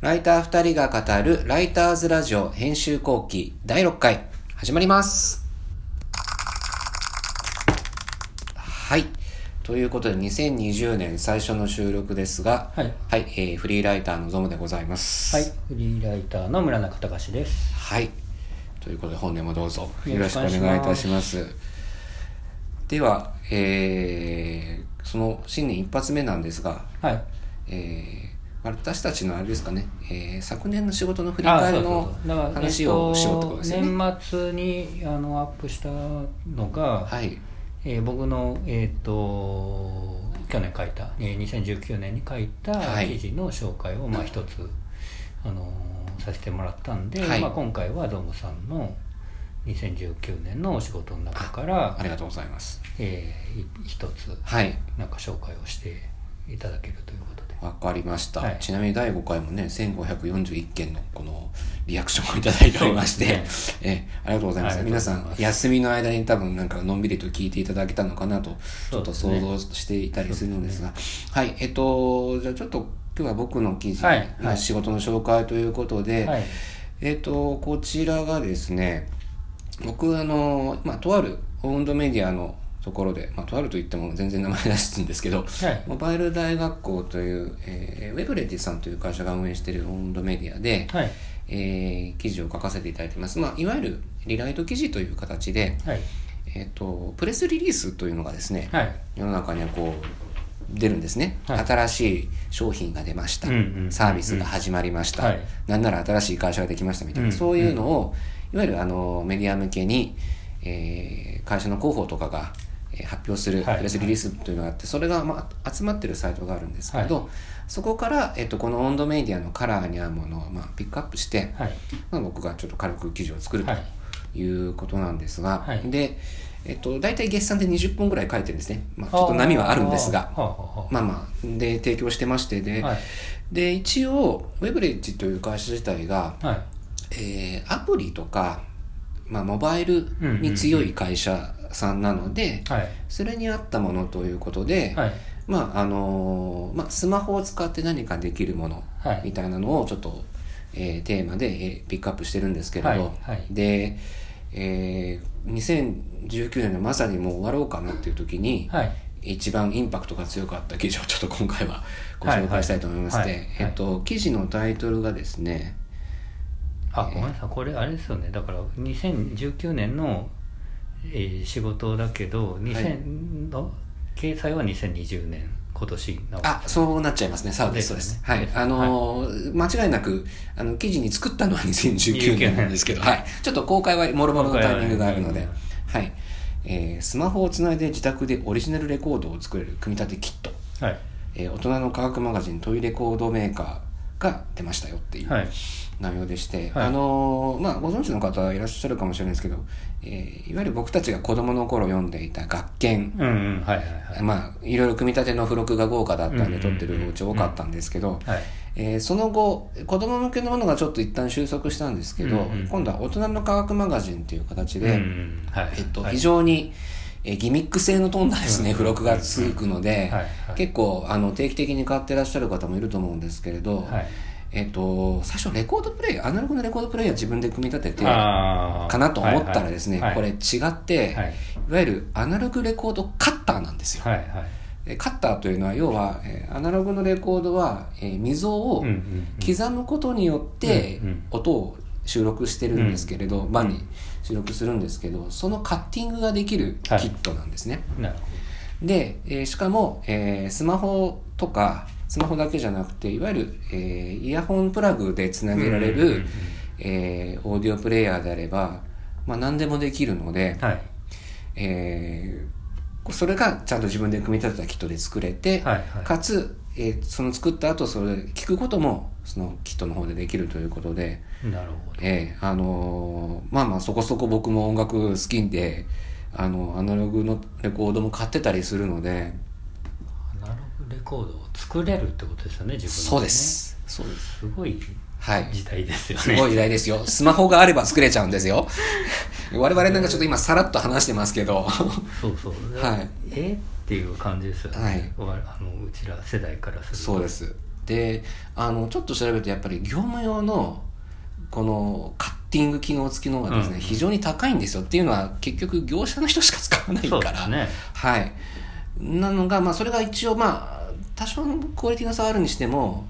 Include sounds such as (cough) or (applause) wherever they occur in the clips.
ライター二人が語るライターズラジオ編集後期第6回始まります。はい。ということで2020年最初の収録ですが、はいはい、えーフリーライターのゾムでございます。はい、フリーライターの村中隆です。はい。ということで本年もどうぞよよろろしくお願いいたします。では、えー、その新年一発目なんですが、はい。えー私たちのあれですかね、えー昨年の仕事の振り返りの話をしようってことですよね。えっと年末にあのアップしたのが、はい。えー僕の、えっと去年書いた、えー2019年に書いたはい記事の紹介を、まあ、一つ、あのーさせてもらったんで、はいまあ、今回はゾムさんの2019年のお仕事の中からありがとうございます。えーい一つはい。なんか紹介をしていただけるということで。わかりました、はい。ちなみに第5回もね、1541件のこのリアクションをいただいておりまして、そう (laughs) えありがとうございます。皆さん、休みの間に多分なんかのんびりと聞いていただけたのかなと、ちょっと想像していたりするのですが、はい、えっと、じゃあちょっと今日は僕の記事、はいはい。仕事の紹介ということで、はい。えっと、こちらがですね、僕、あの、まあ、とあるオウンドメディアのところで、まあ、とあると言っても全然名前出すんですけど、はい。モバイル大学校という、えーウェブレッジさんという会社が運営しているオウンドメディアで、はい。えー記事を書かせていただいてます。まあ、いわゆるリライト記事という形で、はい。えっ、と、プレスリリースというのがですね、はい。世の中にはこう、出るんですね、はい。新しい商品が出ました、うんうんうんサービスが始まりました、はい。なんなら新しい会社ができましたみたいな、うんそういうのを、いわゆるあのメディア向けに、えー会社の広報とかが、えー発表するはい。プレスリリースというのがあって、それが、まあ、集まってるサイトがあるんですけど、はそこから、えっと、この温度メディアのカラーに合うものを、まあ、ピックアップして、はい。まあ、僕がちょっと軽く記事を作るとはい。いうことなんですが、はい。で、えっと、大体月産で20本ぐらい書いてるんですね。まあ、ちょっと波はあるんですが、まあまあ、で、提供してましてで、はい。で、一応、ウェブレッジという会社自体が、あはい。えーアプリとか、まあ、モバイルに強い会社さんなので、はい。それに合ったものということで、はい。まあ、あのーまあ、スマホを使って何かできるものはい。みたいなのをちょっと、えーテーマで、えーピックアップしてるんですけれど、はい。はい。で、えー2019年のまさにもう終わろうかなっていう時に、はい。一番インパクトが強かった記事をちょっと今回はご紹介したいと思いまして、はいはいはいえっと、記事のタイトルがですね、あごめんなさい。これあれですよね。だから2019年の、えー仕事だけど2000の掲載は2020年。今年の。あ、そうなっちゃいますね。そうです、そうです。はい。あのー間違いなく、あの、記事に作ったのは2019年なんですけど、はい。ちょっと公開はもろもろのタイミングがあるので、はい。えースマホをつないで自宅でオリジナルレコードを作れる組み立てキット。はい。えー大人の科学マガジントイレコードメーカーが出ましたよっていう。はい内容でして、はい。あのーまあ、ご存知の方いらっしゃるかもしれないですけど、えーいわゆる僕たちが子供の頃読んでいた学研、うんうんはいはいはい。まあ、いろいろ組み立ての付録が豪華だったんで撮ってるお家多かったんですけど、はい。えーその後、子供向けのものがちょっと一旦収束したんですけど、うんうん今度は大人の科学マガジンという形で、うんうんはい。えっと、はい。非常に、えーギミック性の飛んだですね、付録がつくので、はいはい。結構あの定期的に買ってらっしゃる方もいると思うんですけれど、はいえっと、最初レコードプレイヤー、アナログのレコードプレイヤー自分で組み立てて、かなと思ったらですね、はいはいこれ違って、はい。い、わゆるアナログレコードカッターなんですよ。はいはい。えカッターというのは要は、えーアナログのレコードは、えー溝をうんうんうん。刻むことによってうんうん音を収録してるんですけれど、版に収録するんですけどそのカッティングができるキットなんですね、なるほで、えーしかも、えースマホとかスマホだけじゃなくていわゆる、えーイヤホンプラグでつなげられる、うんうんうんうん。えーオーディオプレイヤーであれば、まあ、何でもできるので、どはい。えーそれがちゃんと自分で組み立てたキットで作れて、はいはい。かつ、えーその作った後それ聞くこともそのキットの方でできるということで、なるほど。えーあのーまあまあそこそこ僕も音楽好きであのアナログのレコードも買ってたりするので、コードを作れるってことですよね自分で、ね、そうです。そうです。すごいはい。時代ですよね。すごい時代ですよ。スマホがあれば作れちゃうんですよ。(laughs) 我々なんかちょっと今さらっと話してますけど。そうそう。(laughs) はい。えっていう感じですよね、はい。わあのうちら世代からすると。そうです。であのちょっと調べるとやっぱり業務用のこのカッティング機能付きのがですね、うん。非常に高いんですよ。っていうのは結局業者の人しか使わないから。そうですね。はい。なのがまあそれが一応まあ多少のクオリティの差はあるにしても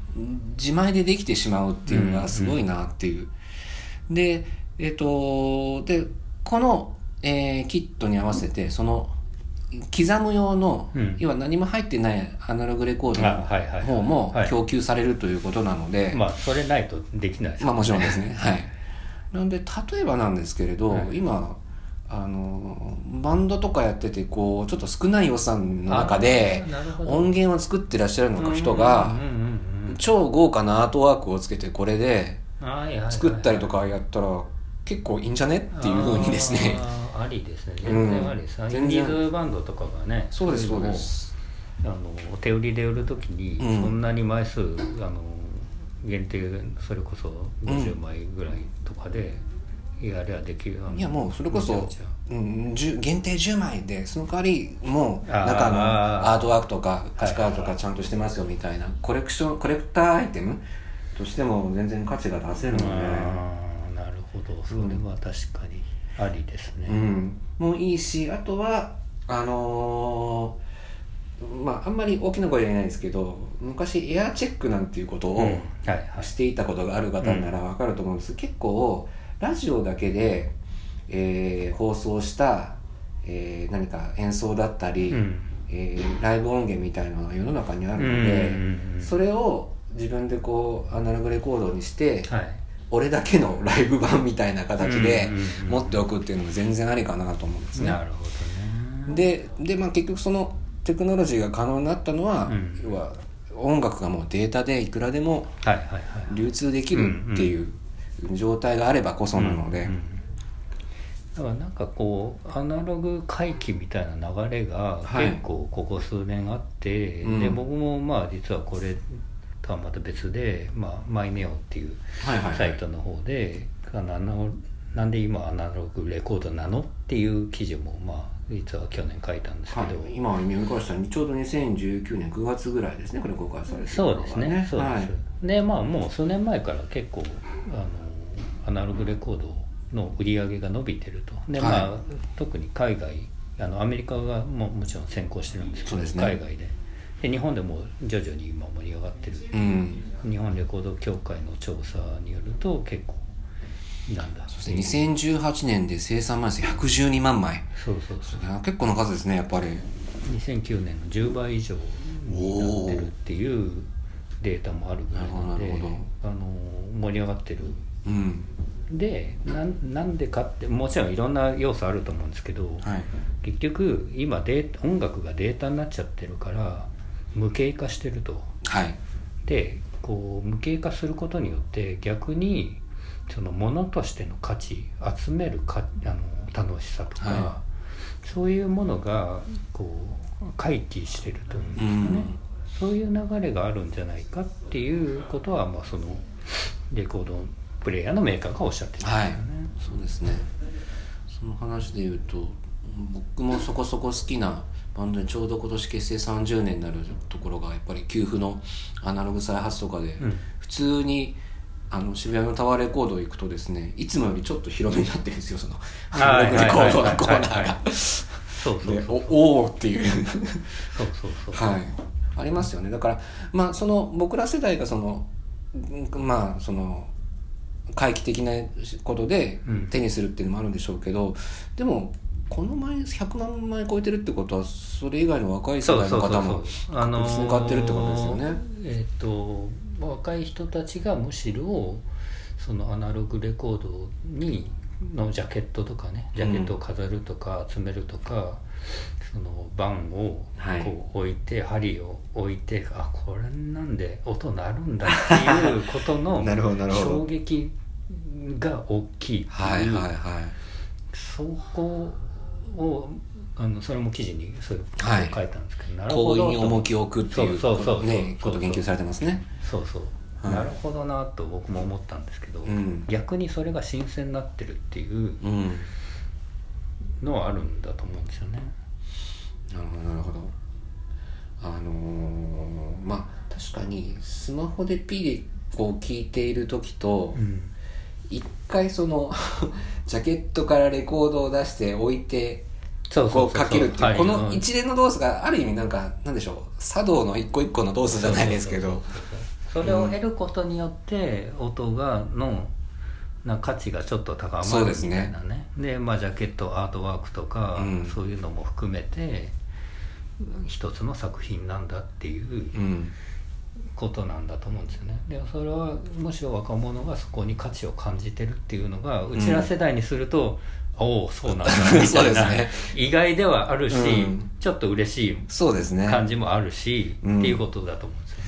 自前でできてしまうっていうのがすごいなっていう、でえっ、とでこの、えーキットに合わせてその刻む用の、うん。要は何も入ってないアナログレコードの方もはい。供給されるということなので、まあそれないとできないですまあもちろんですね。(laughs) はい。なんで、例えばなんですけれど、はい。今、あの、バンドとかやってて、こう、ちょっと少ない予算の中で音源を作ってらっしゃるのか人がうん、うんうん超豪華なアートワークをつけて、これで作ったりとかやったら、結構いいんじゃねっていうふうにですね。ありですね。うん。全然あり。です、全然インディーズバンドとかがねそうです、そうです。あの手売りで売るときに、うん。そんなに枚数あの限定それこそ50枚ぐらいとかでやりゃできる、いやもうそれこそうん、10限定10枚でその代わりもう中のアートワークとかはい歌詞カードとかちゃんとしてますよみたいなコレクションコレクターアイテムとしても全然価値が出せるので、なるほど。それは確かにありですね、うん、もういいしあとはあのーまああんまり大きな声では言えないですけど昔エアチェックなんていうことを、うん。はいはい。していたことがある方ならわかると思うんです、結構ラジオだけで、えー放送した、えー何か演奏だったり、うん。えーライブ音源みたいなのが世の中にあるので、うんうんうんそれを自分でこうアナログレコードにして、はい。俺だけのライブ版みたいな形で持っておくっていうのも全然ありかなと思うんですね。なるほどね。でで、まあ、結局そのテクノロジーが可能になったのは、うん。要は音楽がもうデータでいくらでも流通できるっていう状態があればこそなので、うんうんだからなんかこうアナログ回帰みたいな流れがはい。結構ここ数年あって、うん。で僕もまあ実はこれとはまた別で、まあ、マイネオっていうはいはいはい。サイトの方で、あのあのなんで今アナログレコードなのっていう記事もまあ実は去年書いたんですけはい。ど、今読み返したらちょうど2019年9月ぐらいですねこれ公開されてるそうですね。そうです、はい。でまあもう数年前から結構あのアナログレコードの売り上げが伸びてると。でまあ、はい特に海外あのアメリカがももちろん先行してるんですけどね。海外で。で日本でも徐々に今盛り上がってる、うん。日本レコード協会の調査によると結構なんだ。そして2018年で生産枚数112万枚。そうそうそう。結構な数ですねやっぱり。2009年の10倍以上になってるっていうデータもあるぐらいなのであの盛り上がってるうん。でなんなんでかってもちろんいろんな要素あると思うんですけど、はい。結局今デ音楽がデータになっちゃってるから無形化してると。はい。でこう無形化することによって逆にそのものとしての価値集めるかあの楽しさとか、はそういうものがこう回帰してるというんですかね、うん。そういう流れがあるんじゃないかっていうことは、まあ、そのレコードプレイヤーのメーカーがおっしゃってるんですよね。はい。そうですね。その話で言うと僕もそこそこ好きなバンドでちょうど今年結成30年になるところがやっぱり給付のアナログ再発とかで、うん。普通にあの渋谷のタワーレコード行くとですねいつもよりちょっと広めになってるんですよ。そのアナログレコードのコーナーがそうそうそう。でおおーっていう。そうそうそう。はい。ありますよね。だからまあその僕ら世代がそのんまあその回帰的なことでうん。手にするっていうのもあるんでしょうけど、でもこの前100万枚超えてるってことはそれ以外の若い世代の方もあの確実に買ってるってことですよね。えっ、と若い人たちがむしろそのアナログレコードにのジャケットとかねジャケットを飾るとか集めるとか、その盤をはい。こう置いて、針を置いてあこれなんで音鳴るんだっていうことの (laughs) なるほどなるほど。衝撃が大きいっていう、はいはいはい。そこをあのそれも記事にそういう書いたんですけど、なるほどに重きを置くっていうそうそうそうねことを研究されてますね。そうそう、はい。なるほどなと僕も思ったんですけど、うん。逆にそれが新鮮になってるっていううんのはあるんだと思うんですよね。なるほどなるほど。あのーまあ確かにスマホで P でこう聞いている時とうん一回その (laughs) ジャケットからレコードを出して置いてこうかけるっていうはい。このうん。一連の動作がある意味なんかなんでしょう茶道の一個一個の動作じゃないですけど。それを得ることによって音がのな価値がちょっと高まるみたいなね。でまあジャケットアートワークとか、うん。そういうのも含めて一つの作品なんだっていううんことなんだと思うんですよね。でそれはむしろ若者がそこに価値を感じてるっていうのがうちら世代にすると、おおそうなんだみたいな、ですね。意外ではあるし、うん。ちょっと嬉しいそうですね感じもあるし、うん。っていうことだと思うんですよね。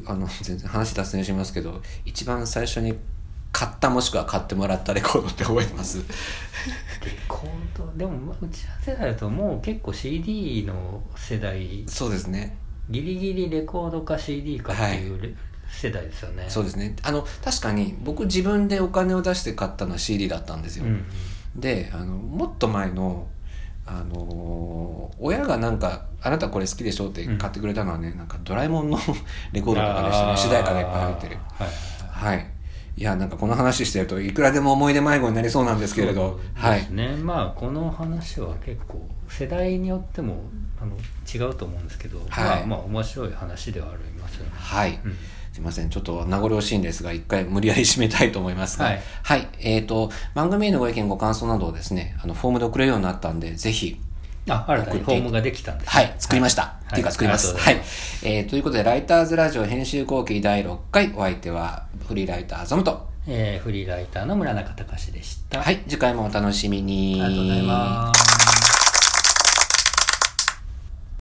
僕あの全然話脱線しますけど一番最初に買ったもしくは買ってもらったレコードって覚えてます？レコード？でもまあうちら世代だともう結構 CD の世代。そうですねギリギリレコードか CD かっていうレ、世代ですよね。そうですね。あの確かに僕自分でお金を出して買ったのは CD だったんですよ、うんであのもっと前のあのー親がなんか「あなたこれ好きでしょ?」って買ってくれたのはね、なんかドラえもんの (laughs) レコードとかでしたね。主題歌がいっぱい入ってる。はい。はいいやなんかこの話してるといくらでも思い出迷子になりそうなんですけれどはいね、まあこの話は結構世代によってもあの違うと思うんですけど、はいまあまあ面白い話ではありますよねはい、うんすいません。ちょっと名残惜しいんですが、一回無理やり締めたいと思いますが。はい。はい。えっ、と、番組へのご意見、ご感想などをですね、あの、フォームで送れるようになったんで、ぜひ、あ新たにフォームができたんですね、はい、作りました。っていうか作ります。はいありがとうござい。えー、ということで、ライターズラジオ編集後期第6回、お相手は、フリーライター、ゾムと。えーフリーライターの村中隆でした、はい、次回もお楽しみに。ありがとうございます